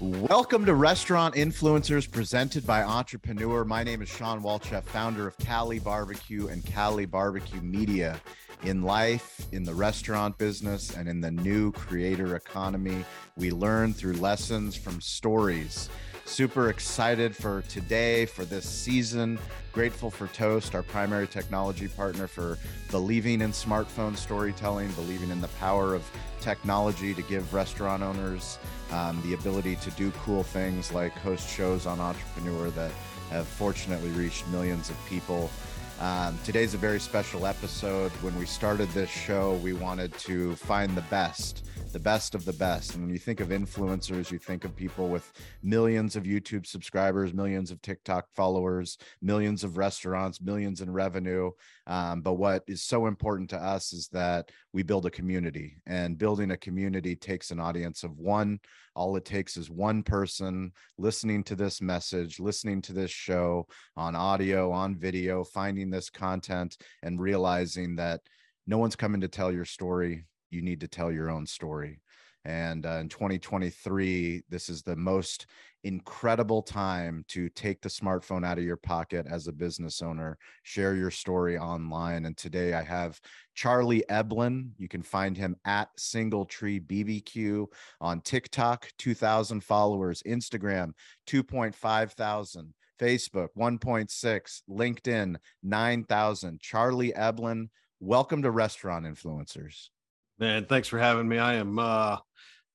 Welcome to Restaurant Influencers presented by Entrepreneur. My name is Shawn Walchef, founder of Cali Barbecue and Cali Barbecue Media. In life, in the restaurant business, and in the new creator economy, we learn through lessons from stories. Super excited for today, for this season. Grateful for Toast, our primary technology partner, for believing in smartphone storytelling, believing in the power of technology to give restaurant owners um, the ability to do cool things like host shows on Entrepreneur that have fortunately reached millions of people. Um, today's a very special episode. When we started this show, we wanted to find the best the best of the best. And when you think of influencers, you think of people with millions of YouTube subscribers, millions of TikTok followers, millions of restaurants, millions in revenue. Um, but what is so important to us is that we build a community, and building a community takes an audience of one. All it takes is one person listening to this message, listening to this show on audio, on video, finding this content, and realizing that no one's coming to tell your story you need to tell your own story. And uh, in 2023, this is the most incredible time to take the smartphone out of your pocket as a business owner, share your story online. And today I have Charlie Eblin. You can find him at Single Tree BBQ on TikTok, 2,000 followers, Instagram, 2.5 thousand. Facebook 1.6, LinkedIn 9,000. Charlie Eblin, welcome to Restaurant Influencers. Man, thanks for having me. I am uh,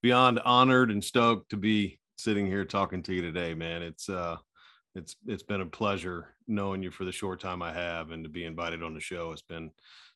beyond honored and stoked to be sitting here talking to you today, man. It's uh, it's it's been a pleasure knowing you for the short time I have, and to be invited on the show. It's been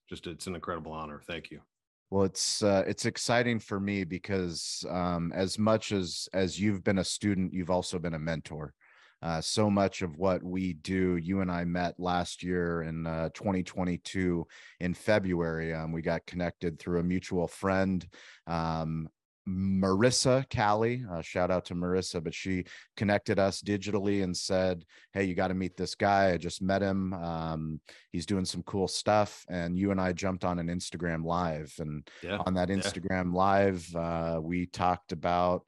just it's an incredible honor. Thank you. Well, it's uh, it's exciting for me because um, as much as as you've been a student, you've also been a mentor uh, so much of what we do. You and I met last year in uh, 2022 in February. Um, we got connected through a mutual friend. Um, Marissa Cali, uh, shout out to Marissa, but she connected us digitally and said, Hey, you got to meet this guy. I just met him. Um, he's doing some cool stuff. And you and I jumped on an Instagram live. And yeah, on that Instagram yeah. live, uh, we talked about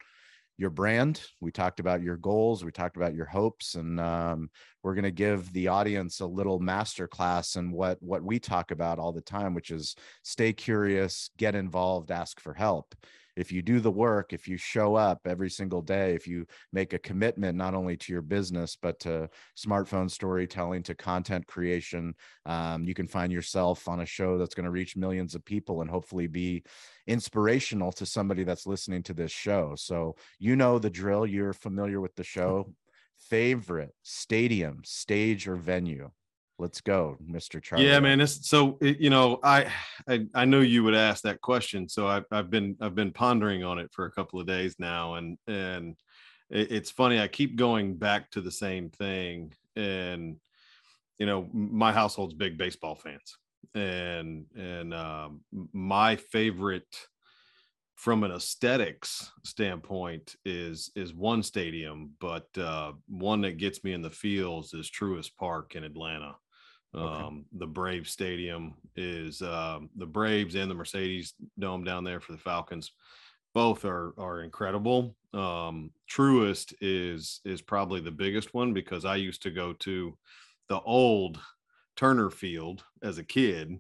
your brand. We talked about your goals. We talked about your hopes, and um, we're going to give the audience a little master class in what what we talk about all the time, which is stay curious, get involved, ask for help if you do the work, if you show up every single day, if you make a commitment not only to your business, but to smartphone storytelling, to content creation, um, you can find yourself on a show that's going to reach millions of people and hopefully be inspirational to somebody that's listening to this show. So, you know the drill, you're familiar with the show. Favorite stadium, stage, or venue? Let's go mr charlie. yeah man it's so you know I, I i know you would ask that question so I've, I've been i've been pondering on it for a couple of days now and and it's funny i keep going back to the same thing and you know my household's big baseball fans and and um, my favorite from an aesthetics standpoint is is one stadium but uh, one that gets me in the fields is truist park in atlanta Okay. Um, the Brave Stadium is um, the Braves and the Mercedes Dome down there for the Falcons. Both are are incredible. Um, Truist is is probably the biggest one because I used to go to the old Turner Field as a kid,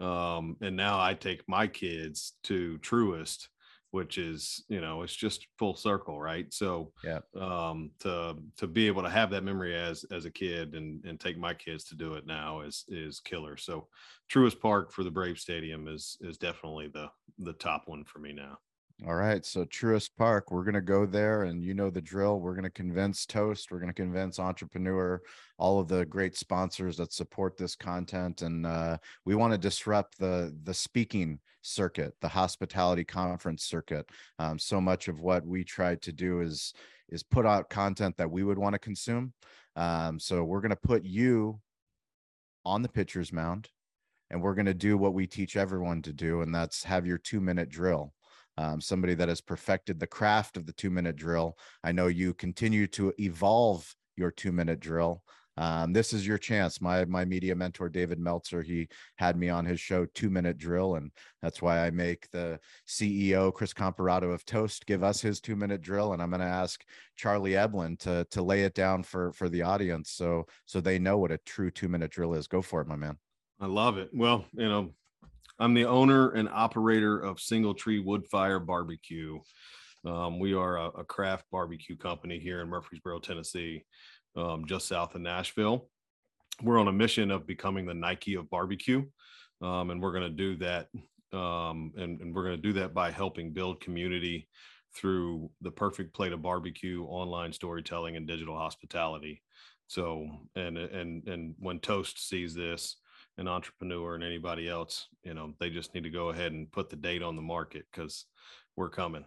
um, and now I take my kids to Truist which is you know it's just full circle right? So yeah. um to to be able to have that memory as as a kid and and take my kids to do it now is is killer. So Truist park for the brave stadium is is definitely the the top one for me now. All right. So Truist Park, we're going to go there and you know the drill. We're going to convince Toast, we're going to convince Entrepreneur, all of the great sponsors that support this content. And uh, we want to disrupt the the speaking circuit, the hospitality conference circuit. Um, so much of what we try to do is is put out content that we would want to consume. Um, so we're going to put you on the pitcher's mound and we're going to do what we teach everyone to do and that's have your 2 minute drill um, somebody that has perfected the craft of the two minute drill. I know you continue to evolve your two minute drill. Um, this is your chance. My my media mentor David Meltzer, he had me on his show Two Minute Drill, and that's why I make the CEO Chris Comparato of Toast give us his two minute drill, and I'm going to ask Charlie Eblin to to lay it down for for the audience, so so they know what a true two minute drill is. Go for it, my man. I love it. Well, you know, I'm the owner and operator of Single Tree Wood Fire Barbecue. Um, we are a, a, craft barbecue company here in Murfreesboro, Tennessee, um, just south of Nashville. We're on a mission of becoming the Nike of barbecue, um, and we're going to do that. Um, and, and we're going to do that by helping build community through the perfect plate of barbecue, online storytelling, and digital hospitality. So, and and and when Toast sees this, an entrepreneur and anybody else, you know, they just need to go ahead and put the date on the market because we're coming.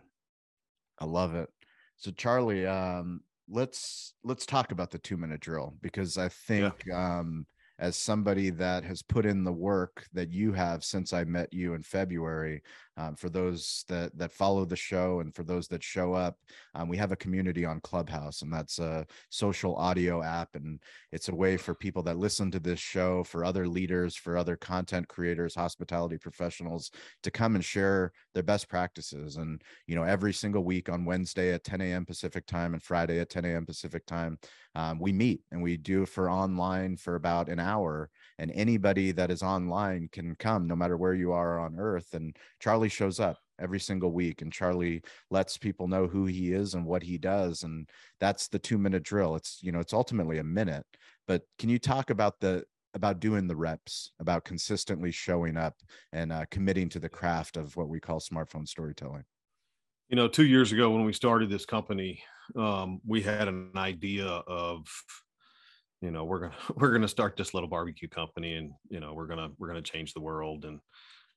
I love it. So Charlie, um, let's let's talk about the two minute drill because I think yeah. um, as somebody that has put in the work that you have since I met you in February, um, for those that that follow the show and for those that show up um, we have a community on clubhouse and that's a social audio app and it's a way for people that listen to this show for other leaders for other content creators hospitality professionals to come and share their best practices. And you know every single week on wednesday at 10 a.m pacific time and friday at 10 a.m pacific time um, we meet and we do for online for about an hour and anybody that is online can come no matter where you are on earth and charlie shows up every single week and charlie lets people know who he is and what he does and that's the two minute drill. It's you know it's ultimately a minute but can you talk about the about doing the reps about consistently showing up and uh, committing to the craft of what we call smartphone storytelling? You know two years ago when we started this company um, we had an idea of you know we're gonna we're gonna start this little barbecue company and you know we're gonna we're gonna change the world and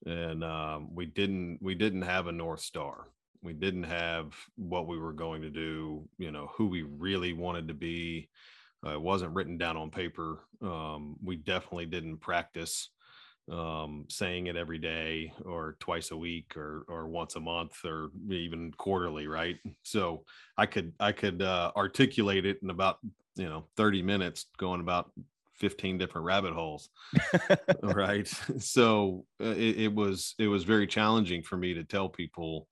and um, we didn't we didn't have a north star. We didn't have what we were going to do you know who we really wanted to be. Uh, it wasn't written down on paper. Um, we definitely didn't practice um, saying it every day or twice a week or or once a month or even quarterly right? So i could i could uh, articulate it in about you know 30 minutes going about 15 different rabbit holes. Right? So uh, it, it, was it was very challenging for me to tell people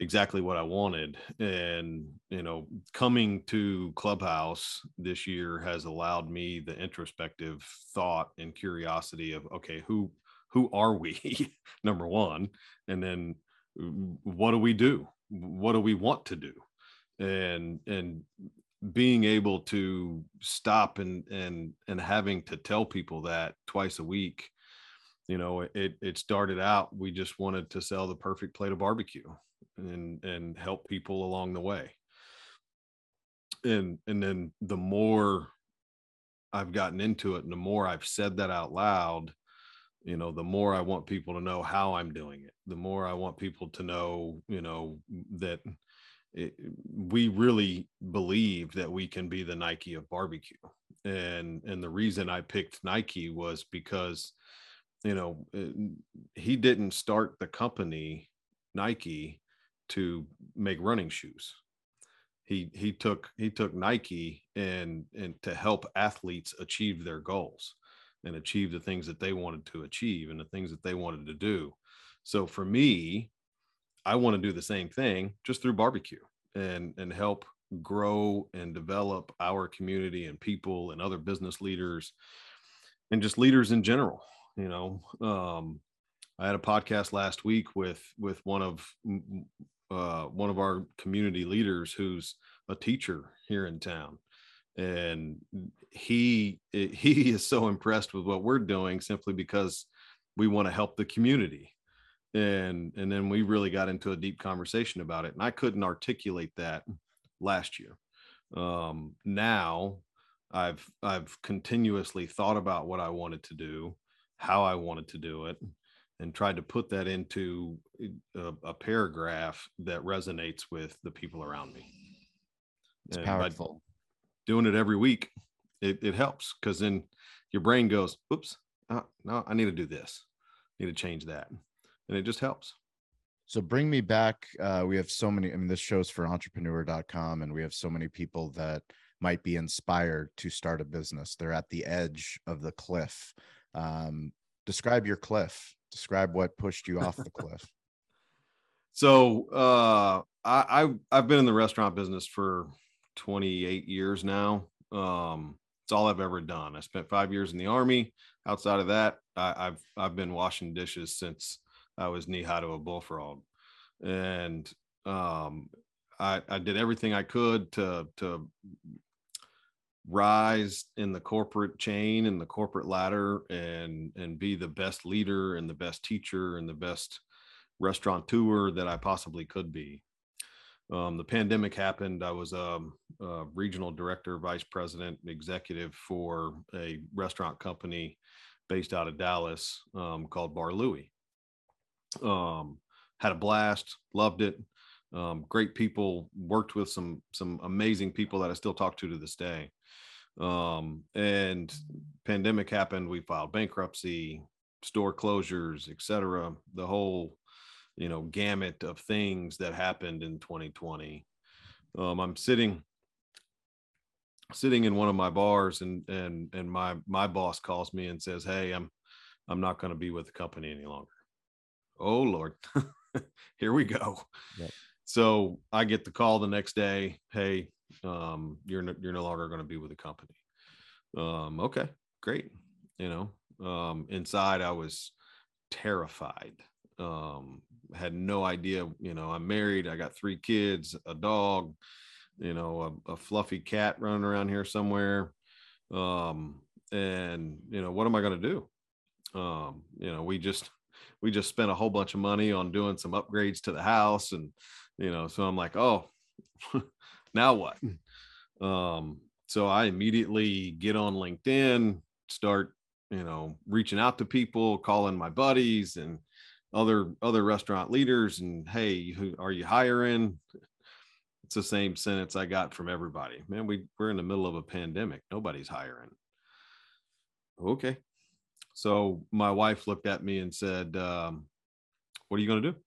exactly what i wanted. And you know coming to clubhouse this year has allowed me the introspective thought and curiosity of okay who who are we? Number one. And then what do we do? What do we want to do? And and being able to stop and and and having to tell people that twice a week you know it it started out we just wanted to sell the perfect plate of barbecue and and help people along the way. And and then the more i've gotten into it and the more i've said that out loud you know the more i want people to know how i'm doing it. The more i want people to know you know that it, we really believe that we can be the Nike of barbecue. And and the reason I picked Nike was because you know he didn't start the company Nike to make running shoes. He he took he took Nike and and to help athletes achieve their goals and achieve the things that they wanted to achieve and the things that they wanted to do. So for me, I want to do the same thing just through barbecue and and help grow and develop our community and people and other business leaders and just leaders in general you know? Um, i had a podcast last week with with one of uh, one of our community leaders who's a teacher here in town. And he he is so impressed with what we're doing simply because we want to help the community and and then we really got into a deep conversation about it and i couldn't articulate that last year. Um now i've i've continuously thought about what i wanted to do how i wanted to do it and tried to put that into a, a paragraph that resonates with the people around me. It's and powerful. doing it every week it, it helps because then your brain goes oops uh, no i need to do this. I need to change that and it just helps. So bring me back. Uh, we have so many. I mean, this show's for entrepreneur.com, and we have so many people that might be inspired to start a business. They're at the edge of the cliff. Um, describe your cliff. Describe what pushed you off the cliff. So uh, I, I I've been in the restaurant business for 28 years now. Um, it's all I've ever done. I spent five years in the army. Outside of that, I, I've I've been washing dishes since I was knee high to a bullfrog, and um, I, I did everything I could to to rise in the corporate chain and the corporate ladder and and be the best leader and the best teacher and the best restaurateur that I possibly could be. Um, the pandemic happened. I was a, a, regional director, vice president, executive for a restaurant company based out of Dallas um, called Bar Louie. Um, had a blast, loved it. Um, great people, worked with some some amazing people that I still talk to to this day. Um, and pandemic happened. We filed bankruptcy, store closures, etc. The whole, you know, gamut of things that happened in 2020. Um, I'm sitting sitting in one of my bars and and and my my boss calls me and says hey i'm i'm not going to be with the company any longer oh lord. Here we go. Yep. so i get the call the next day hey um, you're no, you're no longer going to be with the company. Um, okay great you know? Um, inside i was terrified. Um, had no idea you know i'm married i got three kids a dog you know a, a fluffy cat running around here somewhere. Um, and you know what am i going to do? Um, you know we just we just spent a whole bunch of money on doing some upgrades to the house and you know so i'm like oh now what? Hmm. um so i immediately get on linkedin start you know reaching out to people calling my buddies and other other restaurant leaders and hey who are you hiring? It's the same sentence i got from everybody. Man we, we're in the middle of a pandemic. Nobody's hiring. Okay so my wife looked at me and said, um, "What are you going to do?"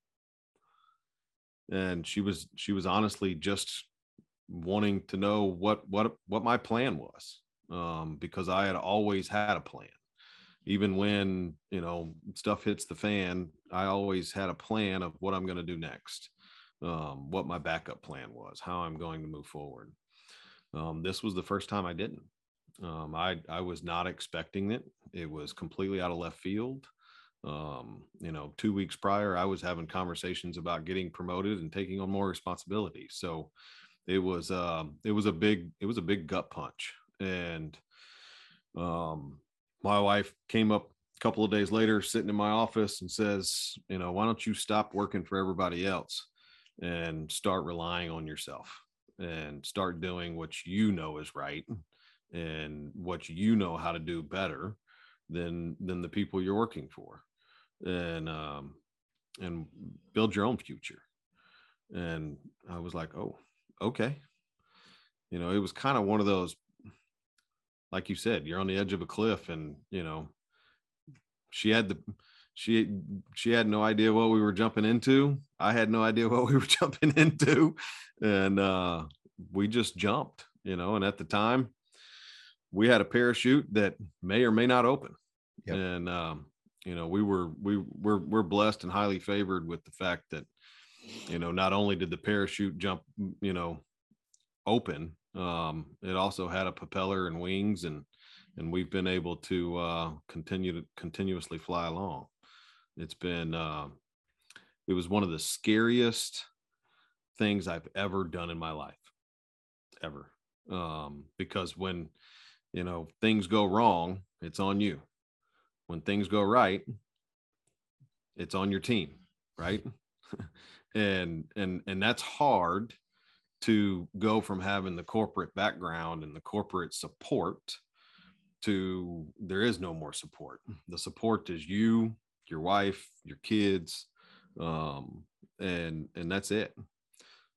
And she was she was honestly just wanting to know what what what my plan was um, because I had always had a plan. Even when you know stuff hits the fan, I always had a plan of what I'm going to do next, um, what my backup plan was, how I'm going to move forward. Um, this was the first time I didn't. Um, I I was not expecting it. It was completely out of left field. Um, you know, two weeks prior, I was having conversations about getting promoted and taking on more responsibility. So it was um, it was a big it was a big gut punch. And um, my wife came up a couple of days later, sitting in my office, and says, you know, why don't you stop working for everybody else and start relying on yourself and start doing what you know is right and what you know how to do better than than the people you're working for. And um and build your own future. And i was like oh okay. You know it was kind of one of those like you said you're on the edge of a cliff and you know she had the she she had no idea what we were jumping into. I had no idea what we were jumping into. And uh we just jumped you know and at the time we had a parachute that may or may not open. Yep. And um, you know, we were we were we're blessed and highly favored with the fact that you know not only did the parachute jump you know open um it also had a propeller and wings and and we've been able to uh continue to continuously fly along it's been uh it was one of the scariest things i've ever done in my life ever um because when you know things go wrong it's on you. When things go right it's on your team right? And and and that's hard to go from having the corporate background and the corporate support to there is no more support. The support is you your wife your kids um and and that's it.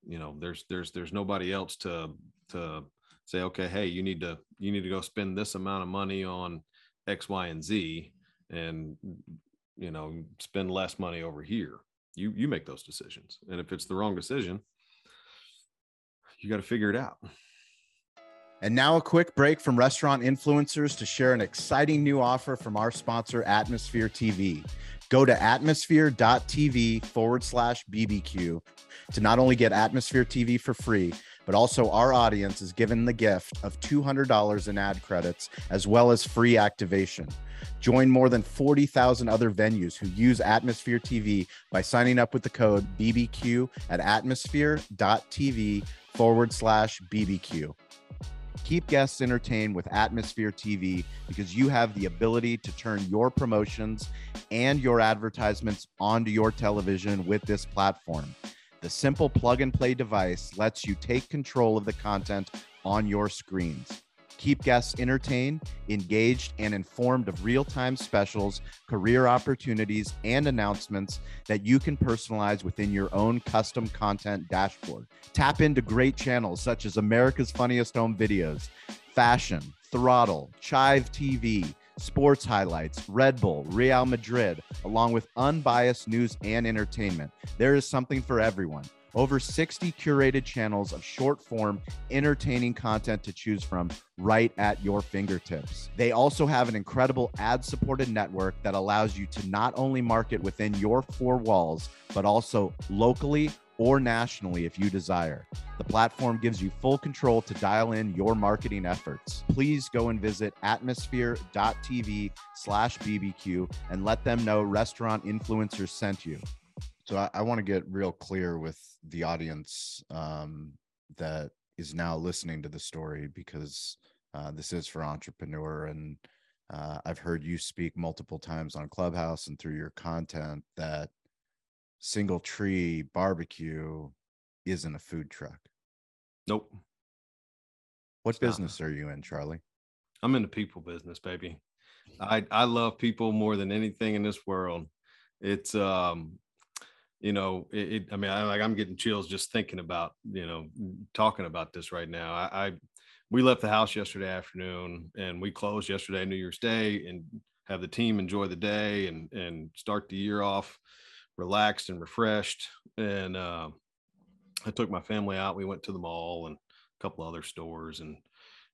You know there's there's there's nobody else to to say okay hey you need to you need to go spend this amount of money on x y and z and you know spend less money over here. You you make those decisions. And if it's the wrong decision you got to figure it out. And now a quick break from restaurant influencers to share an exciting new offer from our sponsor atmosphere tv go to atmosphere.tv forward slash bbq to not only get atmosphere tv for free but also our audience is given the gift of $200 in ad credits as well as free activation Join more than 40,000 other venues who use Atmosphere TV by signing up with the code BBQ at atmosphere.tv forward slash BBQ. Keep guests entertained with Atmosphere TV because you have the ability to turn your promotions and your advertisements onto your television with this platform. The simple plug and play device lets you take control of the content on your screens. Keep guests entertained, engaged, and informed of real time specials, career opportunities, and announcements that you can personalize within your own custom content dashboard. Tap into great channels such as America's Funniest Home Videos, Fashion, Throttle, Chive TV, sports highlights, Red Bull, Real Madrid, along with unbiased news and entertainment. There is something for everyone. Over 60 curated channels of short form, entertaining content to choose from right at your fingertips. They also have an incredible ad supported network that allows you to not only market within your four walls, but also locally or nationally if you desire. The platform gives you full control to dial in your marketing efforts. Please go and visit atmosphere.tv slash BBQ and let them know restaurant influencers sent you. So I, I want to get real clear with the audience um, that is now listening to the story because uh, this is for entrepreneur and uh, I've heard you speak multiple times on Clubhouse and through your content that single tree barbecue isn't a food truck. Nope. What it's business not. are you in, Charlie? I'm in the people business, baby. I I love people more than anything in this world. It's um you know it, it, i mean I, like i'm getting chills just thinking about you know talking about this right now I, I we left the house yesterday afternoon and we closed yesterday new year's day and have the team enjoy the day and and start the year off relaxed and refreshed. And uh, i took my family out. We went to the mall and a couple other stores and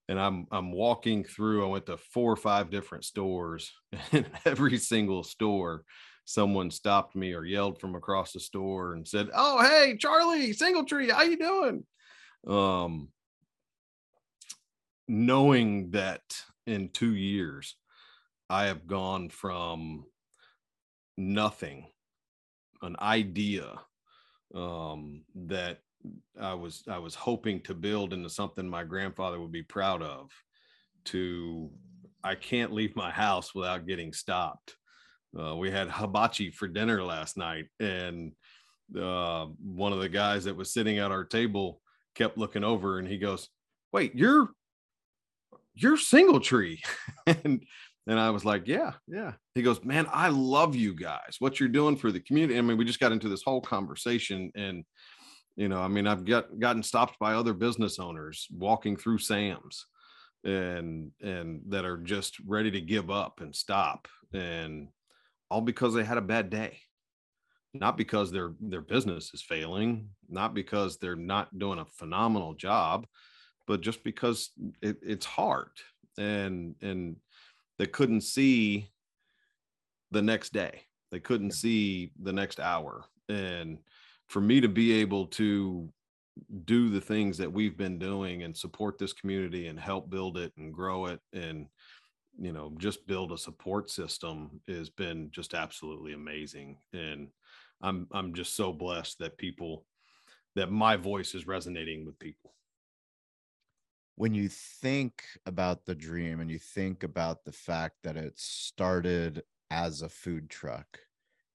and i'm i'm walking through. I went to four or five different stores and every single store someone stopped me or yelled from across the store and said, "Oh, hey, Charlie Singletree, how you doing?" Um, knowing that in two years, I have gone from nothing, an idea um, that I was I was hoping to build into something my grandfather would be proud of, to I can't leave my house without getting stopped. Uh, we had hibachi for dinner last night, and uh, one of the guys that was sitting at our table kept looking over, and he goes, "Wait, you're you're Singletree," and and I was like, "Yeah, yeah." He goes, "Man, I love you guys. What you're doing for the community." I mean, we just got into this whole conversation, and you know, I mean, I've got gotten stopped by other business owners walking through Sam's and and that are just ready to give up and stop and all because they had a bad day not because their their business is failing not because they're not doing a phenomenal job but just because it, it's hard and and they couldn't see the next day. They couldn't see the next hour. And for me to be able to do the things that we've been doing and support this community and help build it and grow it and you know just build a support system has been just absolutely amazing. And i'm i'm just so blessed that people that my voice is resonating with people when you think about the dream and you think about the fact that it started as a food truck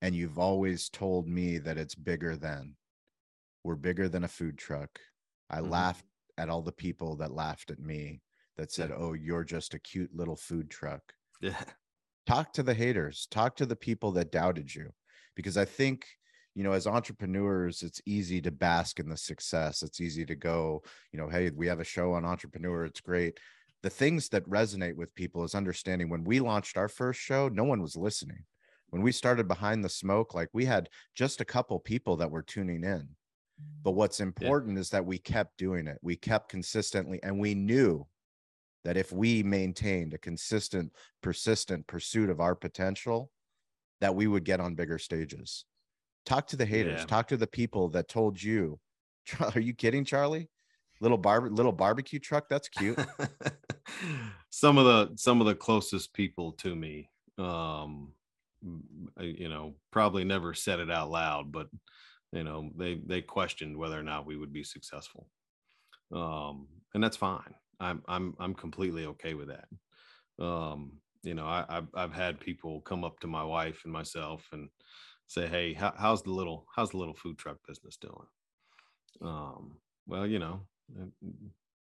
and you've always told me that it's bigger than we're bigger than a food truck i mm-hmm. laughed at all the people that laughed at me that said, yeah. "Oh, you're just a cute little food truck." Yeah. Talk to the haters. Talk to the people that doubted you, because I think you know, as entrepreneurs, it's easy to bask in the success. It's easy to go, you know, hey, we have a show on entrepreneur. It's great. The things that resonate with people is understanding when we launched our first show, no one was listening. when we started behind the smoke like we had just a couple people that were tuning in but mm. what's important yeah. is that we kept doing it we kept consistently and we knew that if we maintained a consistent persistent pursuit of our potential that we would get on bigger stages talk to the haters. Yeah. talk to the people that told you are you kidding charlie? Little bar little barbecue truck? That's cute. Some of the some of the closest people to me um you know probably never said it out loud but you know they they questioned whether or not we would be successful. Um and that's fine. I'm i'm i'm completely okay with that. Um you know i i've, I've had people come up to my wife and myself and say hey how, how's the little how's the little food truck business doing? Um well you know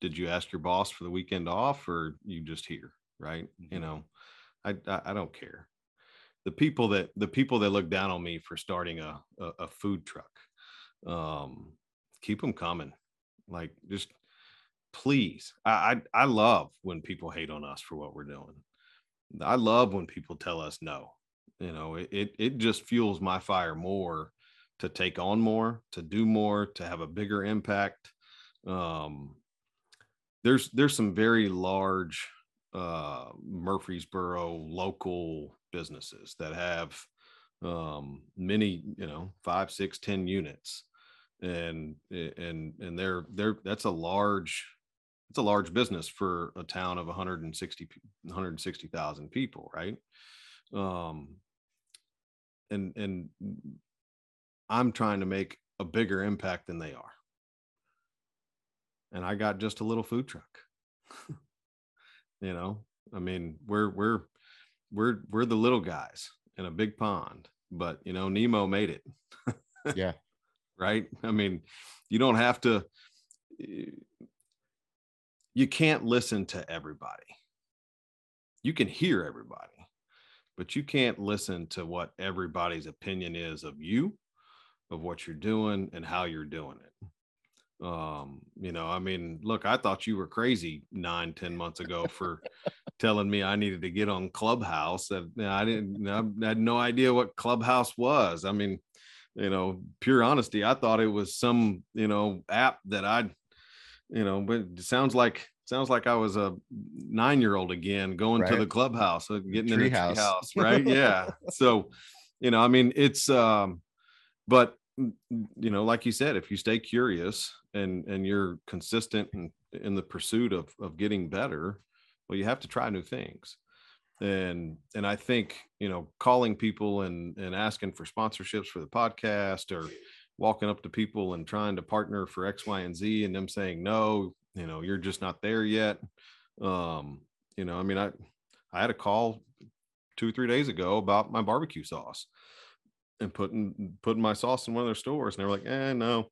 did you ask your boss for the weekend off or you just here right? Mm-hmm. you know I, I, I don't care. The people that the people that look down on me for starting a a, a food truck um keep them coming. Like just please. I, I i love when people hate on us for what we're doing. I love when people tell us no you know it, it, it just fuels my fire more to take on more to do more to have a bigger impact um, there's there's some very large uh, Murfreesboro local businesses that have um, many, you know, five, six, ten units, and and and they're they're that's a large it's a large business for a town of 160 160,000 people, right? Um, and and I'm trying to make a bigger impact than they are and I got just a little food truck. you know, I mean, we're we're we're we're the little guys in a big pond, but you know, Nemo made it. yeah. Right? I mean, you don't have to you can't listen to everybody. You can hear everybody, but you can't listen to what everybody's opinion is of you, of what you're doing and how you're doing it. Um you know i mean look i thought you were crazy nine ten months ago for telling me i needed to get on clubhouse that i didn't i had no idea what clubhouse was. I mean you know pure honesty i thought it was some you know app that i'd you know but it sounds like sounds like i was a nine year old again going right. to the clubhouse uh, getting tree in the house. house right yeah so you know i mean it's um but you know like you said if you stay curious and and you're consistent in, in the pursuit of of getting better well you have to try new things and and i think you know calling people and and asking for sponsorships for the podcast or walking up to people and trying to partner for x y and z and them saying no you know you're just not there yet um you know i mean i i had a call two or three days ago about my barbecue sauce and putting putting my sauce in one of their stores and they were like eh no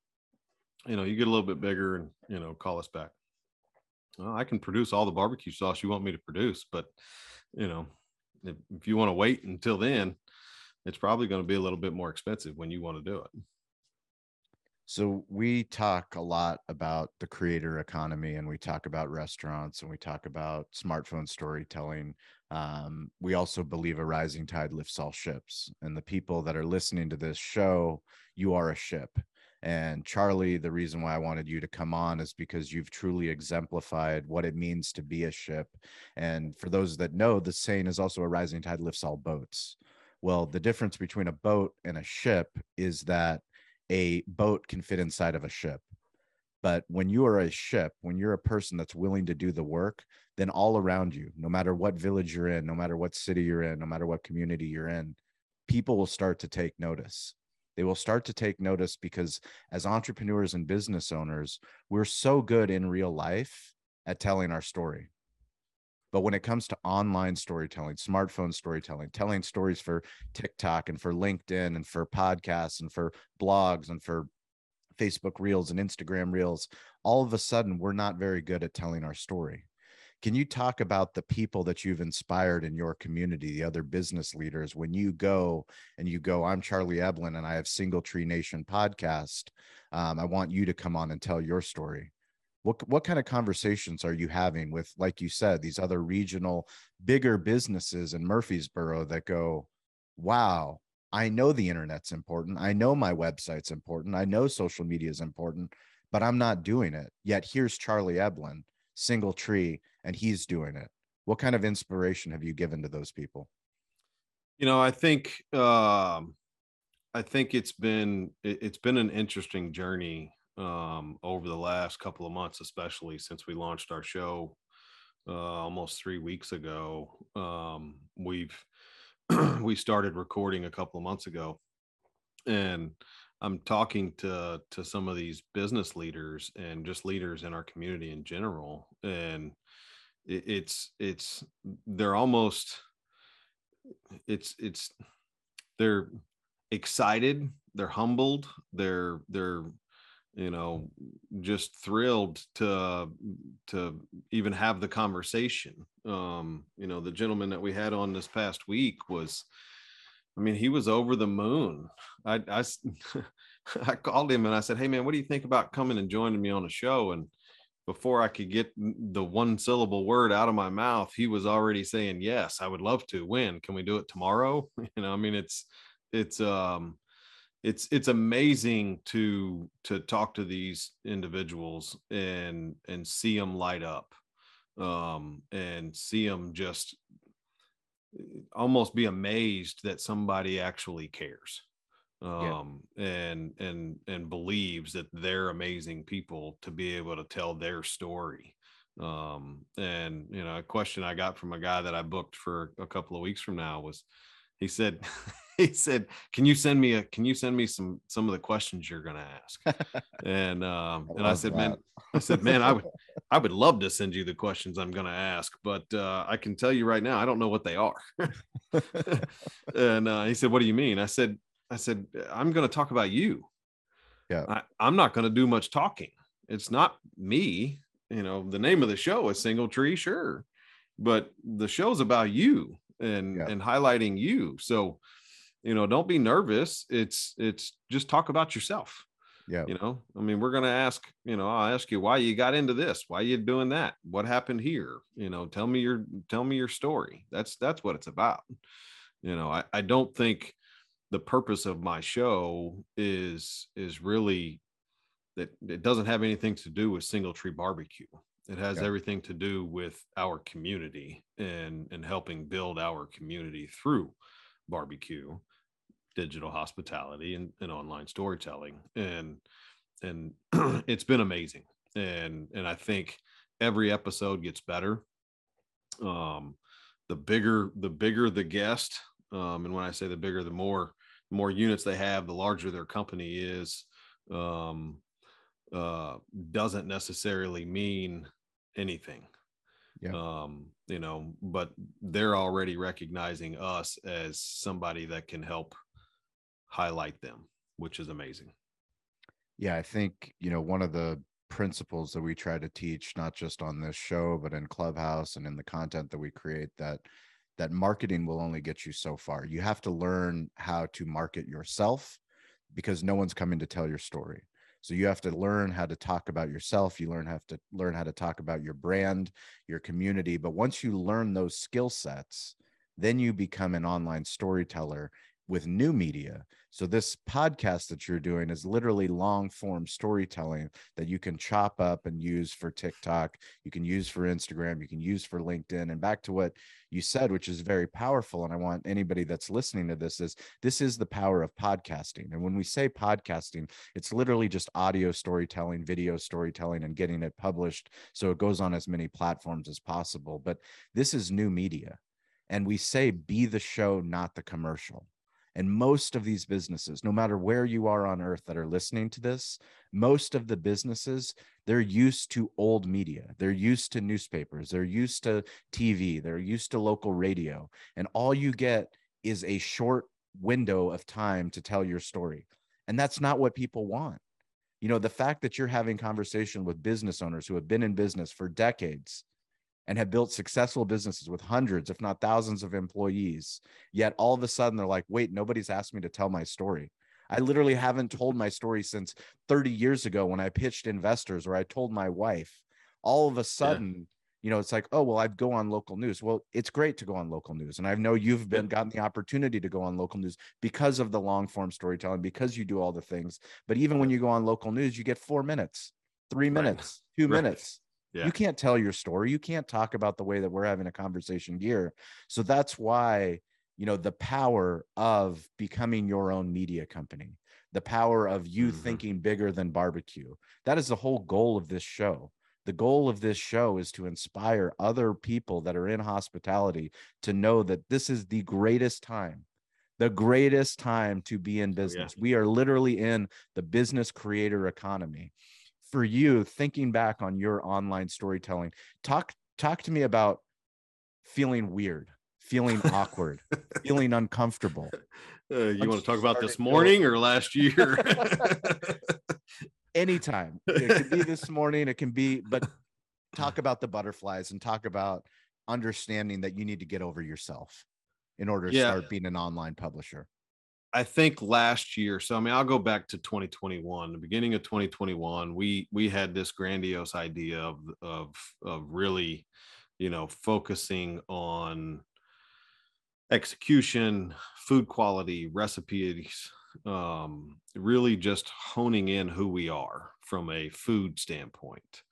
you know, you get a little bit bigger and, you know, call us back. Well, I can produce all the barbecue sauce you want me to produce, but, you know, if, if you want to wait until then, it's probably going to be a little bit more expensive when you want to do it. So we talk a lot about the creator economy and we talk about restaurants and we talk about smartphone storytelling. Um, we also believe a rising tide lifts all ships. And the people that are listening to this show, you are a ship. And Charlie, the reason why I wanted you to come on is because you've truly exemplified what it means to be a ship. And for those that know, the saying is also a rising tide lifts all boats. Well, the difference between a boat and a ship is that a boat can fit inside of a ship. But when you are a ship, when you're a person that's willing to do the work, then all around you, no matter what village you're in, no matter what city you're in, no matter what community you're in, people will start to take notice they will start to take notice because as entrepreneurs and business owners, we're so good in real life at telling our story. But when it comes to online storytelling, smartphone storytelling, telling stories for TikTok and for LinkedIn and for podcasts and for blogs and for Facebook Reels and Instagram Reels, all of a sudden we're not very good at telling our story. Can you talk about the people that you've inspired in your community, the other business leaders, when you go and you go, I'm Charlie Eblin and I have Single Tree Nation podcast. Um, I want you to come on and tell your story. What, what kind of conversations are you having with, like you said, these other regional, bigger businesses in Murfreesboro that go, wow, I know the internet's important. I know my website's important. I know social media is important, but I'm not doing it. Yet here's Charlie Eblin, single tree, and he's doing it. What kind of inspiration have you given to those people? You know, I think um, I think it's been it, has been an interesting journey um, over the last couple of months, especially since we launched our show uh, almost three weeks ago. Um, we've we started recording a couple of months ago, and I'm talking to to some of these business leaders and just leaders in our community in general, and it, it's it's they're almost it's it's they're excited they're humbled they're they're you know just thrilled to to even have the conversation. Um you know the gentleman that we had on this past week was i mean he was over the moon. I i i called him and i said hey man what do you think about coming and joining me on a show? And before i could get the one syllable word out of my mouth he was already saying yes i would love to. When? Can we do it tomorrow? You know i mean it's it's um it's it's amazing to to talk to these individuals and and see them light up um and see them just eh, almost be amazed that somebody actually cares um yeah. and and and believes that they're amazing people to be able to tell their story um and you know a question i got from a guy that i booked for a couple of weeks from now was he said he said can you send me a can you send me some some of the questions you're going to ask? And um I and i said that. man i said man i would i would love to send you the questions i'm going to ask but uh i can tell you right now i don't know what they are. And uh, he said what do you mean? I said i said i'm going to talk about you. Yeah. I, i'm not going to do much talking. It's not me you know the name of the show is single tree sure but the show's about you and yeah. and highlighting you. So you know don't be nervous. It's it's just talk about yourself. Yeah. You know i mean we're going to ask you know i'll ask you why you got into this why you doing that what happened here? You know tell me your tell me your story. That's that's what it's about. You know i i don't think the purpose of my show is is really that it doesn't have anything to do with single tree barbecue it has yeah. everything to do with our community and and helping build our community through barbecue digital hospitality and, and online storytelling. And and it's been amazing. And and i think every episode gets better. Um the bigger the bigger the guest um and when i say the bigger the more more units they have the larger their company is. Um uh doesn't necessarily mean anything. Yeah. um you know but they're already recognizing us as somebody that can help highlight them which is amazing. Yeah i think you know one of the principles that we try to teach not just on this show but in clubhouse and in the content that we create that that marketing will only get you so far. You have to learn how to market yourself because no one's coming to tell your story so you have to learn how to talk about yourself. You learn have to learn how to talk about your brand, your community. But once you learn those skill sets, then you become an online storyteller with new media. So this podcast that you're doing is literally long form storytelling that you can chop up and use for TikTok, you can use for Instagram, you can use for LinkedIn. And back to what you said, which is very powerful. And I want anybody that's listening to this is this is the power of podcasting. And when we say podcasting, it's literally just audio storytelling, video storytelling, and getting it published so it goes on as many platforms as possible. But this is new media. And we say be the show, not the commercial. And most of these businesses, no matter where you are on earth that are listening to this, most of the businesses, they're used to old media. They're used to newspapers. They're used to TV. They're used to local radio. And all you get is a short window of time to tell your story. And that's not what people want. You know, the fact that you're having conversation with business owners who have been in business for decades and have built successful businesses with hundreds, if not thousands of employees. Yet all of a sudden they're like, wait, nobody's asked me to tell my story. I literally haven't told my story since 30 years ago when I pitched investors or I told my wife. All of a sudden, you know it's like oh well i'd go on local news well it's great to go on local news and i know you've been gotten the opportunity to go on local news because of the long form storytelling because you do all the things but even when you go on local news you get four minutes three minutes right. two right. minutes yeah. you can't tell your story you can't talk about the way that we're having a conversation here so that's why you know the power of becoming your own media company the power of you mm-hmm. thinking bigger than barbecue that is the whole goal of this show the goal of this show is to inspire other people that are in hospitality to know that this is the greatest time the greatest time to be in business. Oh, yeah. We are literally in the business creator economy. For you, thinking back on your online storytelling, talk talk to me about feeling weird, feeling awkward, feeling uncomfortable. Uh, you want to talk about this morning or last year? anytime. It could be this morning, it can be, but talk about the butterflies and talk about understanding that you need to get over yourself in order to yeah. start being an online publisher. I think last year, so I mean, I'll go back to 2021, the beginning of 2021, we we had this grandiose idea of of of really, you know, focusing on execution, food quality, recipes, um, really just honing in who we are from a food standpoint,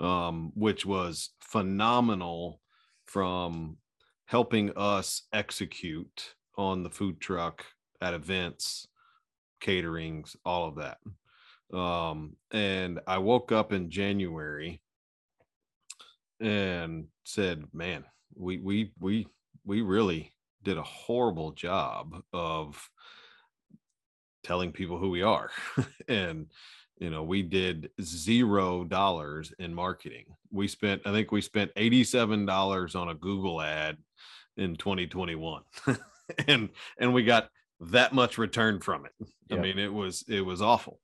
um, which was phenomenal from helping us execute on the food truck at events, caterings, all of that. Um, and I woke up in January and said, man, we, we, we, we really did a horrible job of telling people who we are. And you know we did zero dollars in marketing. We spent i think we spent 87 dollars on a google ad in 2021 and and we got that much return from it yeah. i mean it was it was awful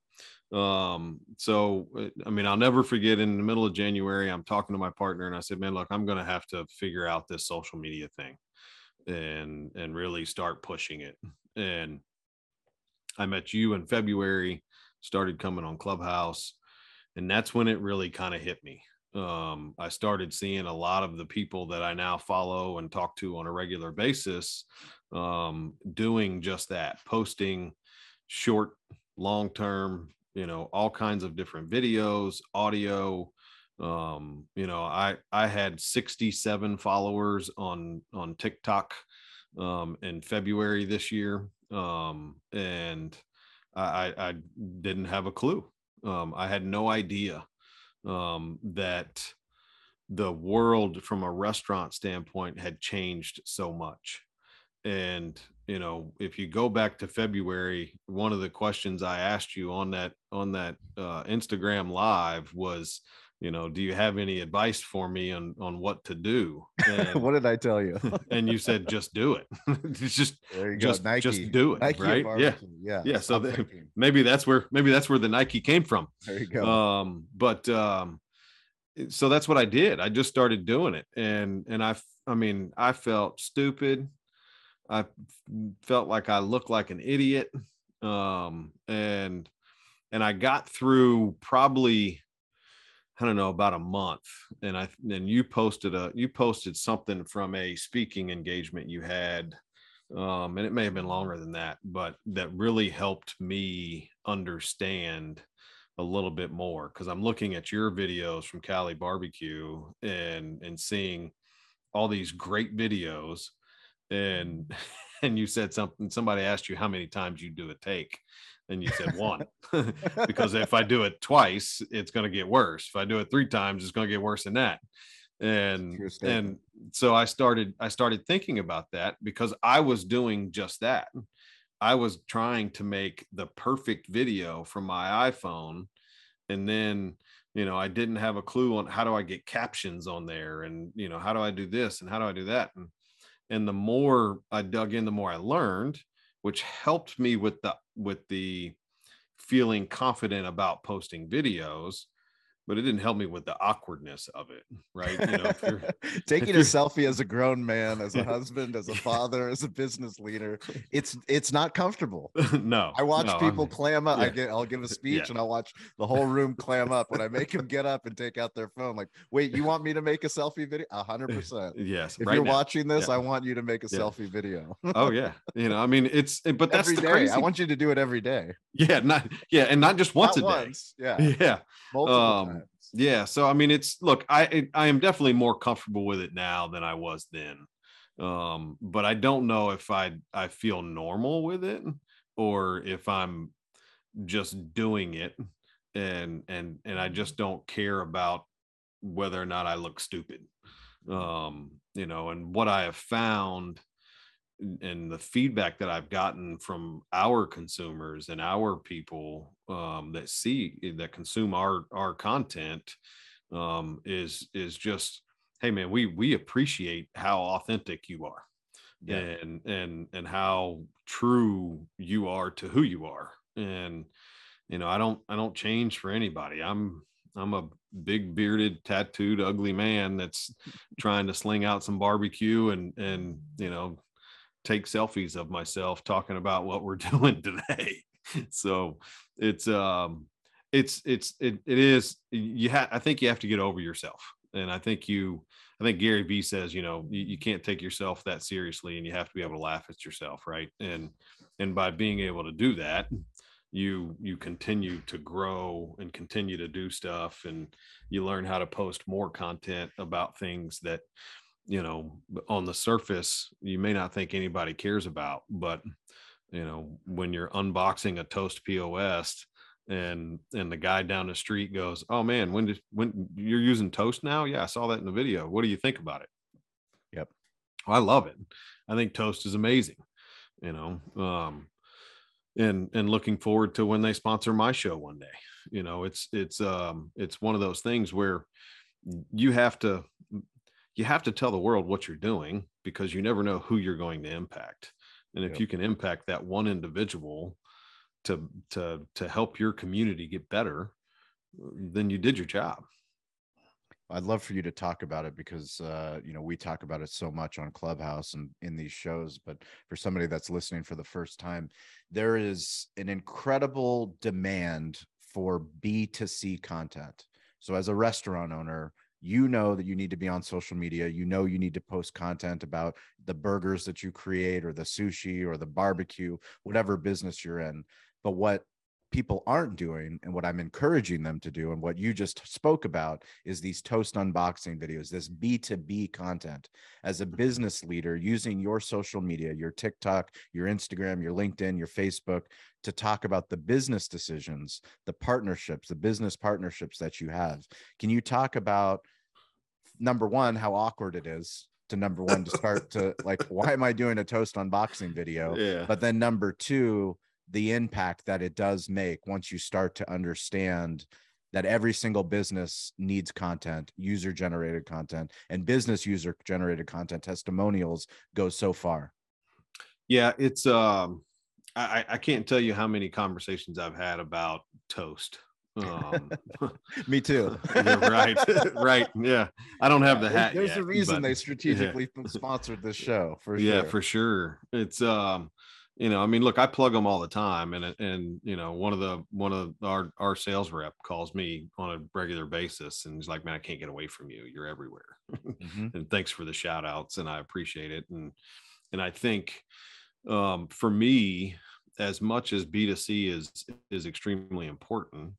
um so uh, i mean i'll never forget in the middle of january i'm talking to my partner and i said man look i'm going to have to figure out this social media thing and and really start pushing it and I met you in February, started coming on Clubhouse, and that's when it really kind of hit me. Um, I started seeing a lot of the people that I now follow and talk to on a regular basis um, doing just that, posting short, long term, you know, all kinds of different videos, audio. Um, you know, I I had 67 followers on on TikTok um, in February this year um, and I, I didn't have a clue. Um, I had no idea um, that the world from a restaurant standpoint had changed so much. And you know, if you go back to February, one of the questions I asked you on that on that uh, Instagram live was, you know, do you have any advice for me on on what to do? And, what did I tell you? and you said just do it. just just Nike. just do it, Nike right? Yeah. Yeah. Yeah, so maybe that's where maybe that's where the Nike came from. There you go. Um but um so that's what I did. I just started doing it and and I I mean, I felt stupid. I felt like I looked like an idiot. Um and and I got through probably I don't know about a month, and I then you posted a you posted something from a speaking engagement you had, um, and it may have been longer than that, but that really helped me understand a little bit more because I'm looking at your videos from Cali Barbecue and and seeing all these great videos, and and you said something. Somebody asked you how many times you do a take, and you said one. Because if i do it twice it's going to get worse. If i do it three times it's going to get worse than that. And and so i started i started thinking about that because i was doing just that. I was trying to make the perfect video from my iphone and then you know i didn't have a clue on how do i get captions on there and you know how do i do this and how do i do that and and the more i dug in the more i learned which helped me with the with the feeling confident about posting videos but it didn't help me with the awkwardness of it, right? You know, if you're, taking a selfie as a grown man, as a husband, as a father, as a business leader, it's it's not comfortable. no, I watch no, people I'm- clam up. I get, I'll give a speech Yeah. and I'll watch the whole room clam up when I make them get up and take out their phone. Like, wait, you want me to make a selfie video? A hundred percent. yes, If right you're now. watching this, Yeah. I want you to make a Yeah. selfie video. oh yeah, you know, I mean, it's but that's every the day. crazy. I want you to do it every day. yeah, not yeah, and not just once Not a day. Yeah. Yeah, Multiple Um, times. Yeah. So I mean, it's look, I I am definitely more comfortable with it now than I was then. Um, but I don't know if I I feel normal with it or if I'm just doing it and and and I just don't care about whether or not I look stupid. Um, you know, and what I have found and the feedback that I've gotten from our consumers and our people um, that see that consume our our content um, is is just hey man we we appreciate how authentic you are Yeah. and and and how true you are to who you are and you know I don't I don't change for anybody I'm I'm a big bearded tattooed ugly man that's trying to sling out some barbecue and and you know take selfies of myself talking about what we're doing today. so it's um it's it's it, it is you have I think you have to get over yourself. And I think you I think Gary Vee says, you know, you, you can't take yourself that seriously and you have to be able to laugh at yourself, right? And and by being able to do that, you you continue to grow and continue to do stuff and you learn how to post more content about things that you know on the surface you may not think anybody cares about but you know when you're unboxing a toast pos and and the guy down the street goes oh man when did when you're using toast now? Yeah i saw that in the video. What do you think about it? Yep. i love it. I think toast is amazing you know um and and looking forward to when they sponsor my show one day. You know it's it's um it's one of those things where you have to you have to tell the world what you're doing because you never know who you're going to impact and if Yep. you can impact that one individual to to to help your community get better then you did your job I'd love for you to talk about it because uh, you know we talk about it so much on Clubhouse and in these shows. But for somebody that's listening for the first time, there is an incredible demand for B to C content. So as a restaurant owner, you know that you need to be on social media. You know you need to post content about the burgers that you create, or the sushi, or the barbecue, whatever business you're in. But what people aren't doing and what I'm encouraging them to do and what you just spoke about is these toast unboxing videos, this B2B content. As a mm-hmm. business leader, using your social media, your TikTok, your Instagram, your LinkedIn, your Facebook to talk about the business decisions, the partnerships, the business partnerships that you have. Can you talk about number one, how awkward it is to number one to start to like, why am I doing a toast unboxing video? yeah but then number two the impact that it does make once you start to understand that every single business needs content user generated content and business user generated content testimonials go so far. Yeah it's um i i can't tell you how many conversations i've had about toast. Um me too. You're right right yeah. I don't have the hat there's yet, a reason but- they strategically sponsored this show for yeah sure. for sure. It's um you know i mean look i plug them all the time and and you know one of the one of our our sales rep calls me on a regular basis and he's like man i can't get away from you. You're everywhere. Mhm. and thanks for the shout outs and i appreciate it and and i think um for me as much as b2c is is extremely important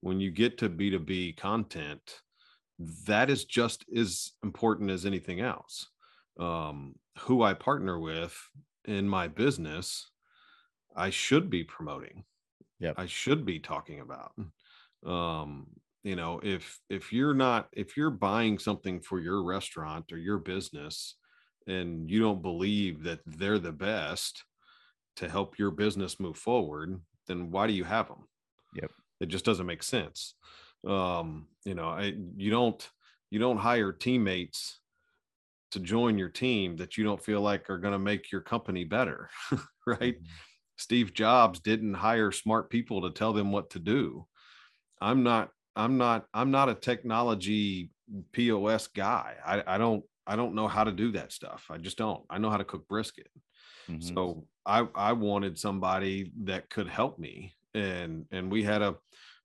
when you get to b2b content that is just as important as anything else. Um who i partner with in my business i should be promoting Yep. i should be talking about um you know if if you're not if you're buying something for your restaurant or your business and you don't believe that they're the best to help your business move forward then why do you have them Yep. it just doesn't make sense um you know I, you don't you don't hire teammates to join your team that you don't feel like are going to make your company better right Mhm. Steve Jobs didn't hire smart people to tell them what to do. I'm not I'm not I'm not a technology POS guy. I, I don't I don't know how to do that stuff. I just don't. I know how to cook brisket. Mm-hmm. So I I wanted somebody that could help me. And and we had a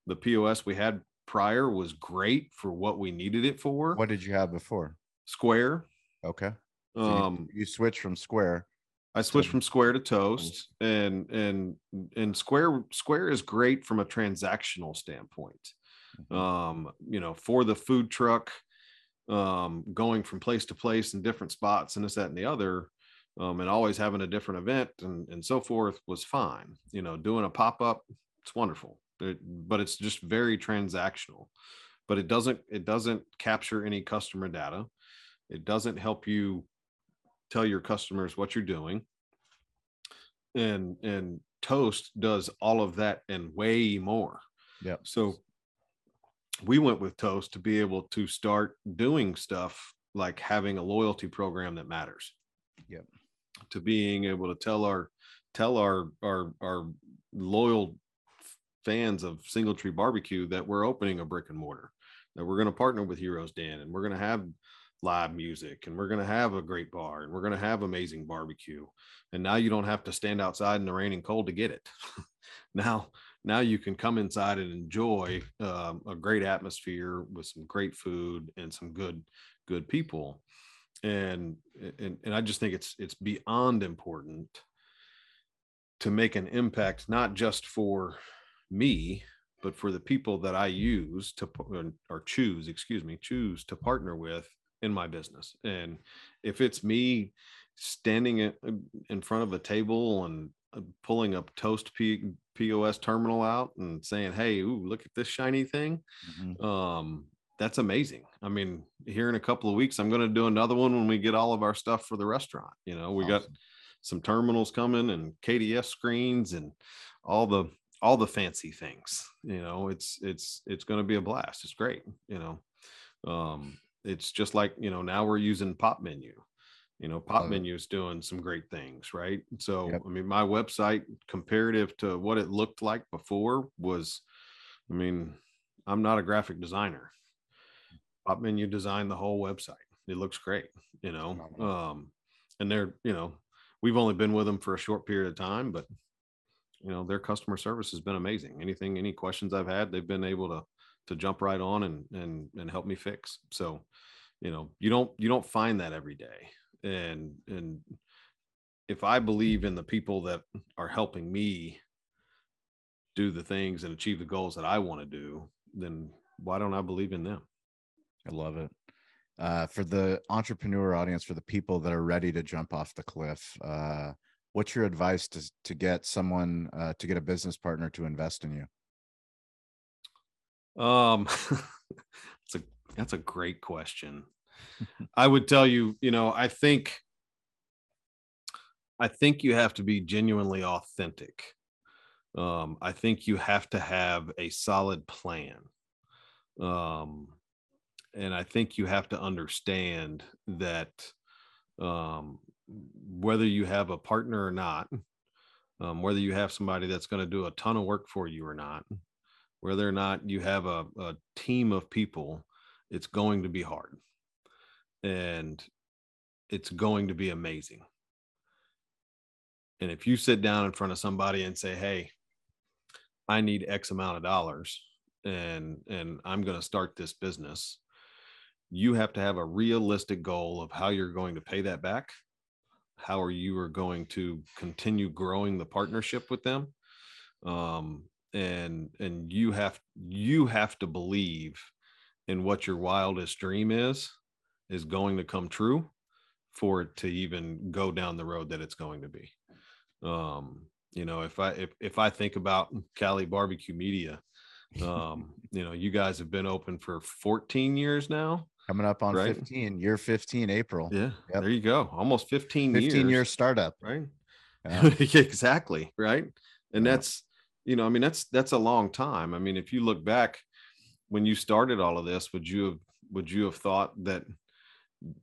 the POS we had prior was great for what we needed it for. What did you have before? Square. Okay. So um you, you switched from Square. I switched from Square to Toast and and and Square Square is great from a transactional standpoint. Mm-hmm. Um, you know, for the food truck, um, going from place to place in different spots and this, that, and the other, um, and always having a different event and, and so forth was fine. You know, doing a pop up, it's wonderful, it, but it's just very transactional. But it doesn't it doesn't capture any customer data. It doesn't help you tell your customers what you're doing. And and Toast does all of that and way more. Yeah. So we went with Toast to be able to start doing stuff like having a loyalty program that matters. Yep. To being able to tell our tell our our our loyal fans of Single Tree Barbecue that we're opening a brick and mortar, that we're going to partner with Heroes Den and we're going to have live music and we're going to have a great bar and we're going to have amazing barbecue. And now you don't have to stand outside in the rain and cold to get it. now now you can come inside and enjoy um, a great atmosphere with some great food and some good good people and and, and i just think it's it's beyond important to make an impact not just for me but for the people that i use to or choose excuse me choose to partner with in my business and if it's me standing in front of a table and uh, pulling a toast P- POS terminal out and saying, "Hey, ooh, look at this shiny thing." Mm-hmm. Um, that's amazing. I mean, here in a couple of weeks, I'm going to do another one when we get all of our stuff for the restaurant. You know, we awesome. got some terminals coming and KDS screens and all the all the fancy things. You know, it's it's it's going to be a blast. It's great. You know, um, it's just like you know now we're using pop menu. You know pop uh, menu is doing some great things right? So yep. i mean my website comparative to what it looked like before was i mean i'm not a graphic designer. Pop menu designed the whole website. It looks great you know? Um and they're you know we've only been with them for a short period of time but you know their customer service has been amazing. Anything any questions i've had they've been able to to jump right on and and and help me fix. So you know you don't you don't find that every day. And and if i believe in the people that are helping me do the things and achieve the goals that i want to do then why don't i believe in them? I love it. Uh, for the entrepreneur audience for the people that are ready to jump off the cliff uh, what's your advice to, to get someone uh, to get a business partner to invest in you um that's a that's a great question I would tell you, you know, I think I think you have to be genuinely authentic. Um, I think you have to have a solid plan. Um, and I think you have to understand that um, whether you have a partner or not, um, whether you have somebody that's going to do a ton of work for you or not, whether or not you have a, a team of people, it's going to be hard and it's going to be amazing. And if you sit down in front of somebody and say, "Hey, I need X amount of dollars and and I'm going to start this business," you have to have a realistic goal of how you're going to pay that back, how are you are going to continue growing the partnership with them. Um, and and you have you have to believe in what your wildest dream is is going to come true for it to even go down the road that it's going to be. Um, you know, if I if if I think about Cali Barbecue Media, um, you know, you guys have been open for 14 years now. Coming up on right? 15, year 15, April. Yeah, yep. there you go. Almost 15, 15 years. year startup. Right. Yeah. exactly. Right. And yeah. that's, you know, I mean, that's that's a long time. I mean, if you look back when you started all of this, would you have would you have thought that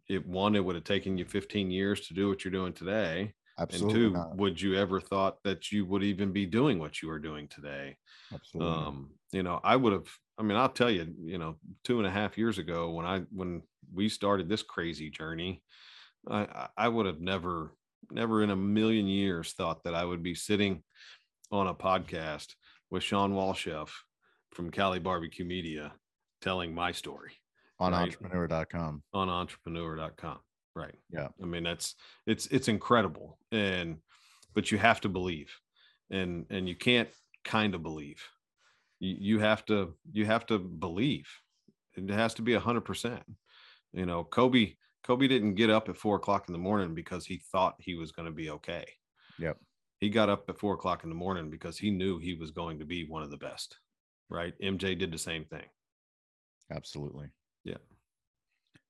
it one it would have taken you 15 years to do what you're doing today Absolutely and two not. would you ever thought that you would even be doing what you are doing today Absolutely. um you know i would have I mean, I'll tell you, you know, two and a half years ago when I when we started this crazy journey, I I would have never, never in a million years thought that I would be sitting on a podcast with Shawn Walchef from Cali Barbecue Media telling my story on right? entrepreneur.com. On entrepreneur.com. Right. Yeah. I mean, that's it's it's incredible. And but you have to believe. And and you can't kind of believe you, you have to you have to believe it has to be a hundred percent you know kobe kobe didn't get up at four o'clock in the morning because he thought he was going to be okay yep he got up at four o'clock in the morning because he knew he was going to be one of the best right? Mj did the same thing. Absolutely. Yeah.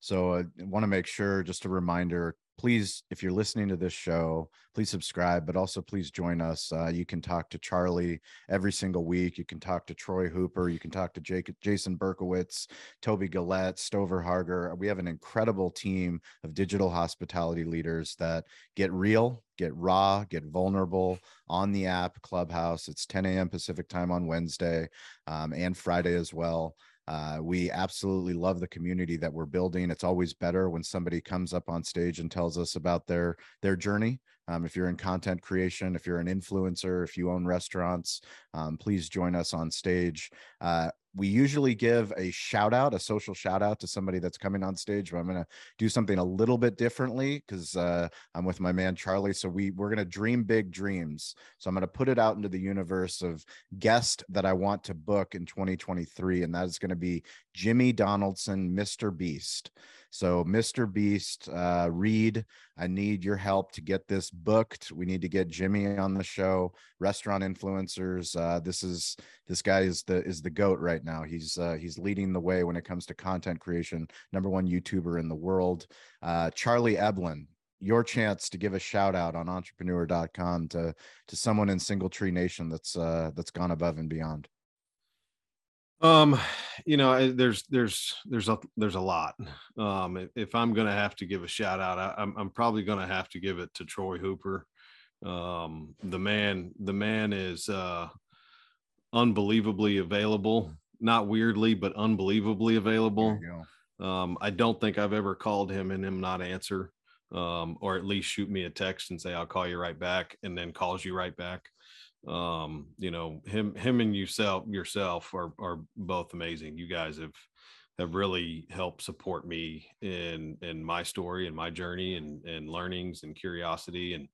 So uh, i want to make sure just a reminder please if you're listening to this show please subscribe but also please join us. Uh, you can talk to charlie every single week. You can talk to troy hooper. You can talk to Jake, jason berkowitz toby gillette stover harger. We have an incredible team of digital hospitality leaders that get real get raw get vulnerable on the app clubhouse. It's 10 a.m pacific time on wednesday um, and friday as well uh, we absolutely love the community that we're building. It's always better when somebody comes up on stage and tells us about their their journey. Um, if you're in content creation, if you're an influencer, if you own restaurants, um, please join us on stage. Uh, we usually give a shout out, a social shout out to somebody that's coming on stage, but I'm going to do something a little bit differently because uh, I'm with my man Charlie. So we we're going to dream big dreams. So I'm going to put it out into the universe of guest that I want to book in 2023, and that is going to be Jimmy Donaldson, Mr. Beast. So, Mr. Beast, uh, Reed, I need your help to get this booked. We need to get Jimmy on the show. Restaurant influencers. Uh, this is this guy is the is the goat right now. He's uh, he's leading the way when it comes to content creation. Number one YouTuber in the world. Uh, Charlie Eblin, your chance to give a shout out on entrepreneur.com to to someone in single tree nation that's uh that's gone above and beyond um, you know, there's there's there's a there's a lot. Um, if I'm gonna have to give a shout out, I, am I'm, I'm probably gonna have to give it to Troy Hooper. Um, the man, the man is uh, unbelievably available. Not weirdly, but unbelievably available. Um, I don't think I've ever called him and him not answer, um, or at least shoot me a text and say I'll call you right back, and then calls you right back um you know him him and yourself yourself are are both amazing. You guys have have really helped support me in in my story and my journey and and learnings and curiosity and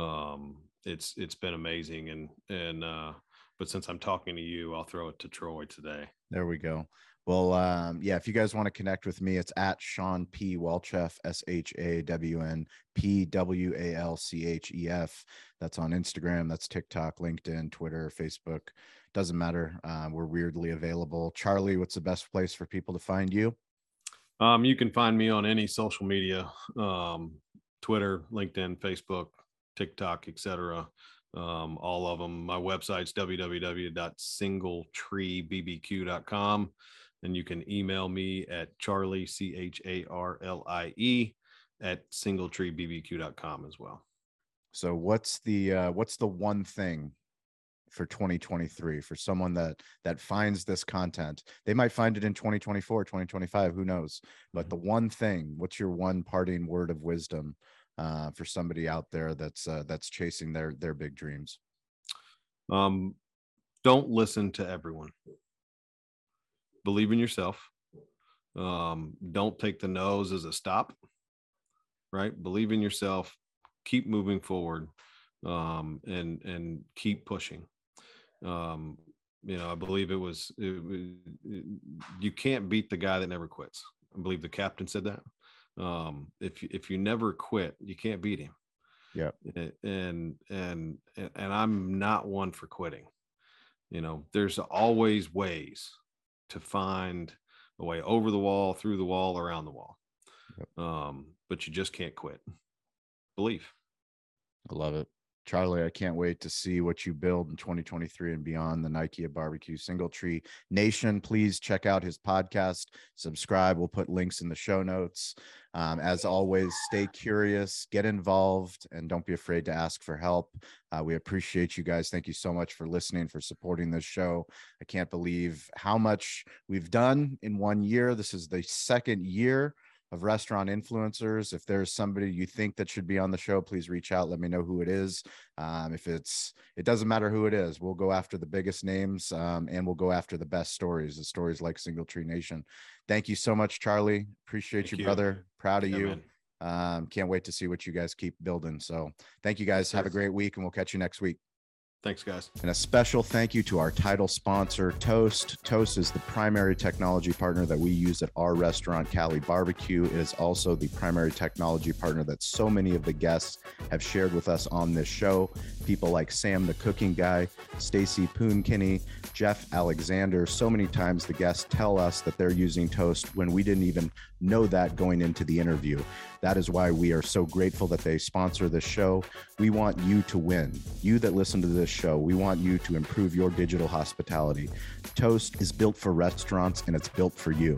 um it's it's been amazing. And and uh but since i'm talking to you i'll throw it to troy today. There we go well, um, yeah, if you guys want to connect with me, it's at Shawn P. Walchef, S H A W N P W A L C H E F. That's on Instagram, that's TikTok, LinkedIn, Twitter, Facebook. Doesn't matter. Uh, we're weirdly available. Charlie, what's the best place for people to find you? Um, you can find me on any social media um, Twitter, LinkedIn, Facebook, TikTok, etc. Um, all of them. My website's www.singletreebbq.com and you can email me at charlie c h a r l i e at singletreebbq.com as well. So what's the uh, what's the one thing for 2023 for someone that that finds this content? They might find it in 2024 2025 who knows? But the mm-hmm. one thing what's your one parting word of wisdom uh, for somebody out there that's uh, that's chasing their their big dreams? Um don't listen to everyone believe in yourself. Um, don't take the nose as a stop, right? Believe in yourself, keep moving forward, um, and and keep pushing. Um, you know, I believe it was, it, it, you can't beat the guy that never quits. I believe the captain said that. Um, if if you never quit, you can't beat him. Yeah. And and and I'm not one for quitting. You know, there's always ways to find a way over the wall, through the wall, around the wall. Yep. Um, but you just can't quit. Believe. I love it. Charlie, I can't wait to see what you build in 2023 and beyond the Nike of Barbecue Single Tree Nation. Please check out his podcast, subscribe. We'll put links in the show notes. Um, as always, stay curious, get involved, and don't be afraid to ask for help. Uh, we appreciate you guys. Thank you so much for listening, for supporting this show. I can't believe how much we've done in one year. This is the second year of restaurant influencers. If there's somebody you think that should be on the show, please reach out. Let me know who it is. Um, if it's, it doesn't matter who it is. We'll go after the biggest names um, and we'll go after the best stories, the stories like Single Tree Nation. Thank you so much, Charlie. Appreciate you, you, brother. Proud of yeah, you. Um, can't wait to see what you guys keep building. So thank you guys. Have a great week and we'll catch you next week. Thanks, guys. And a special thank you to our title sponsor, Toast. Toast is the primary technology partner that we use at our restaurant, Cali Barbecue. It is also the primary technology partner that so many of the guests have shared with us on this show. People like Sam, the cooking guy, Stacy Poonkinney, Jeff Alexander. So many times the guests tell us that they're using Toast when we didn't even know that going into the interview. That is why we are so grateful that they sponsor this show. We want you to win. You that listen to this show, we want you to improve your digital hospitality. Toast is built for restaurants and it's built for you.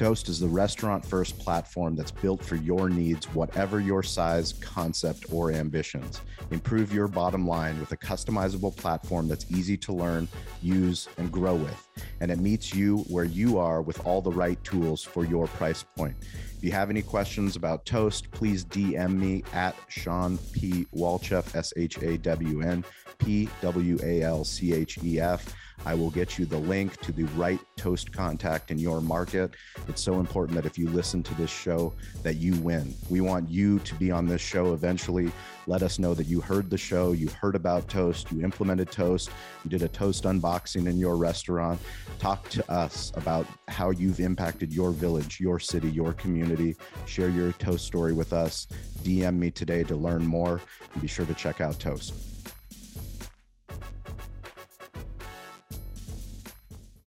Toast is the restaurant first platform that's built for your needs, whatever your size, concept, or ambitions. Improve your bottom line with a customizable platform that's easy to learn, use, and grow with. And it meets you where you are with all the right tools for your price point. If you have any questions about Toast, please DM me at Shawn P. Walchef, S H A W N P W A L C H E F. I will get you the link to the right toast contact in your market. It's so important that if you listen to this show that you win. We want you to be on this show eventually. Let us know that you heard the show, you heard about toast, you implemented toast, you did a toast unboxing in your restaurant. Talk to us about how you've impacted your village, your city, your community. Share your toast story with us. DM me today to learn more and be sure to check out Toast.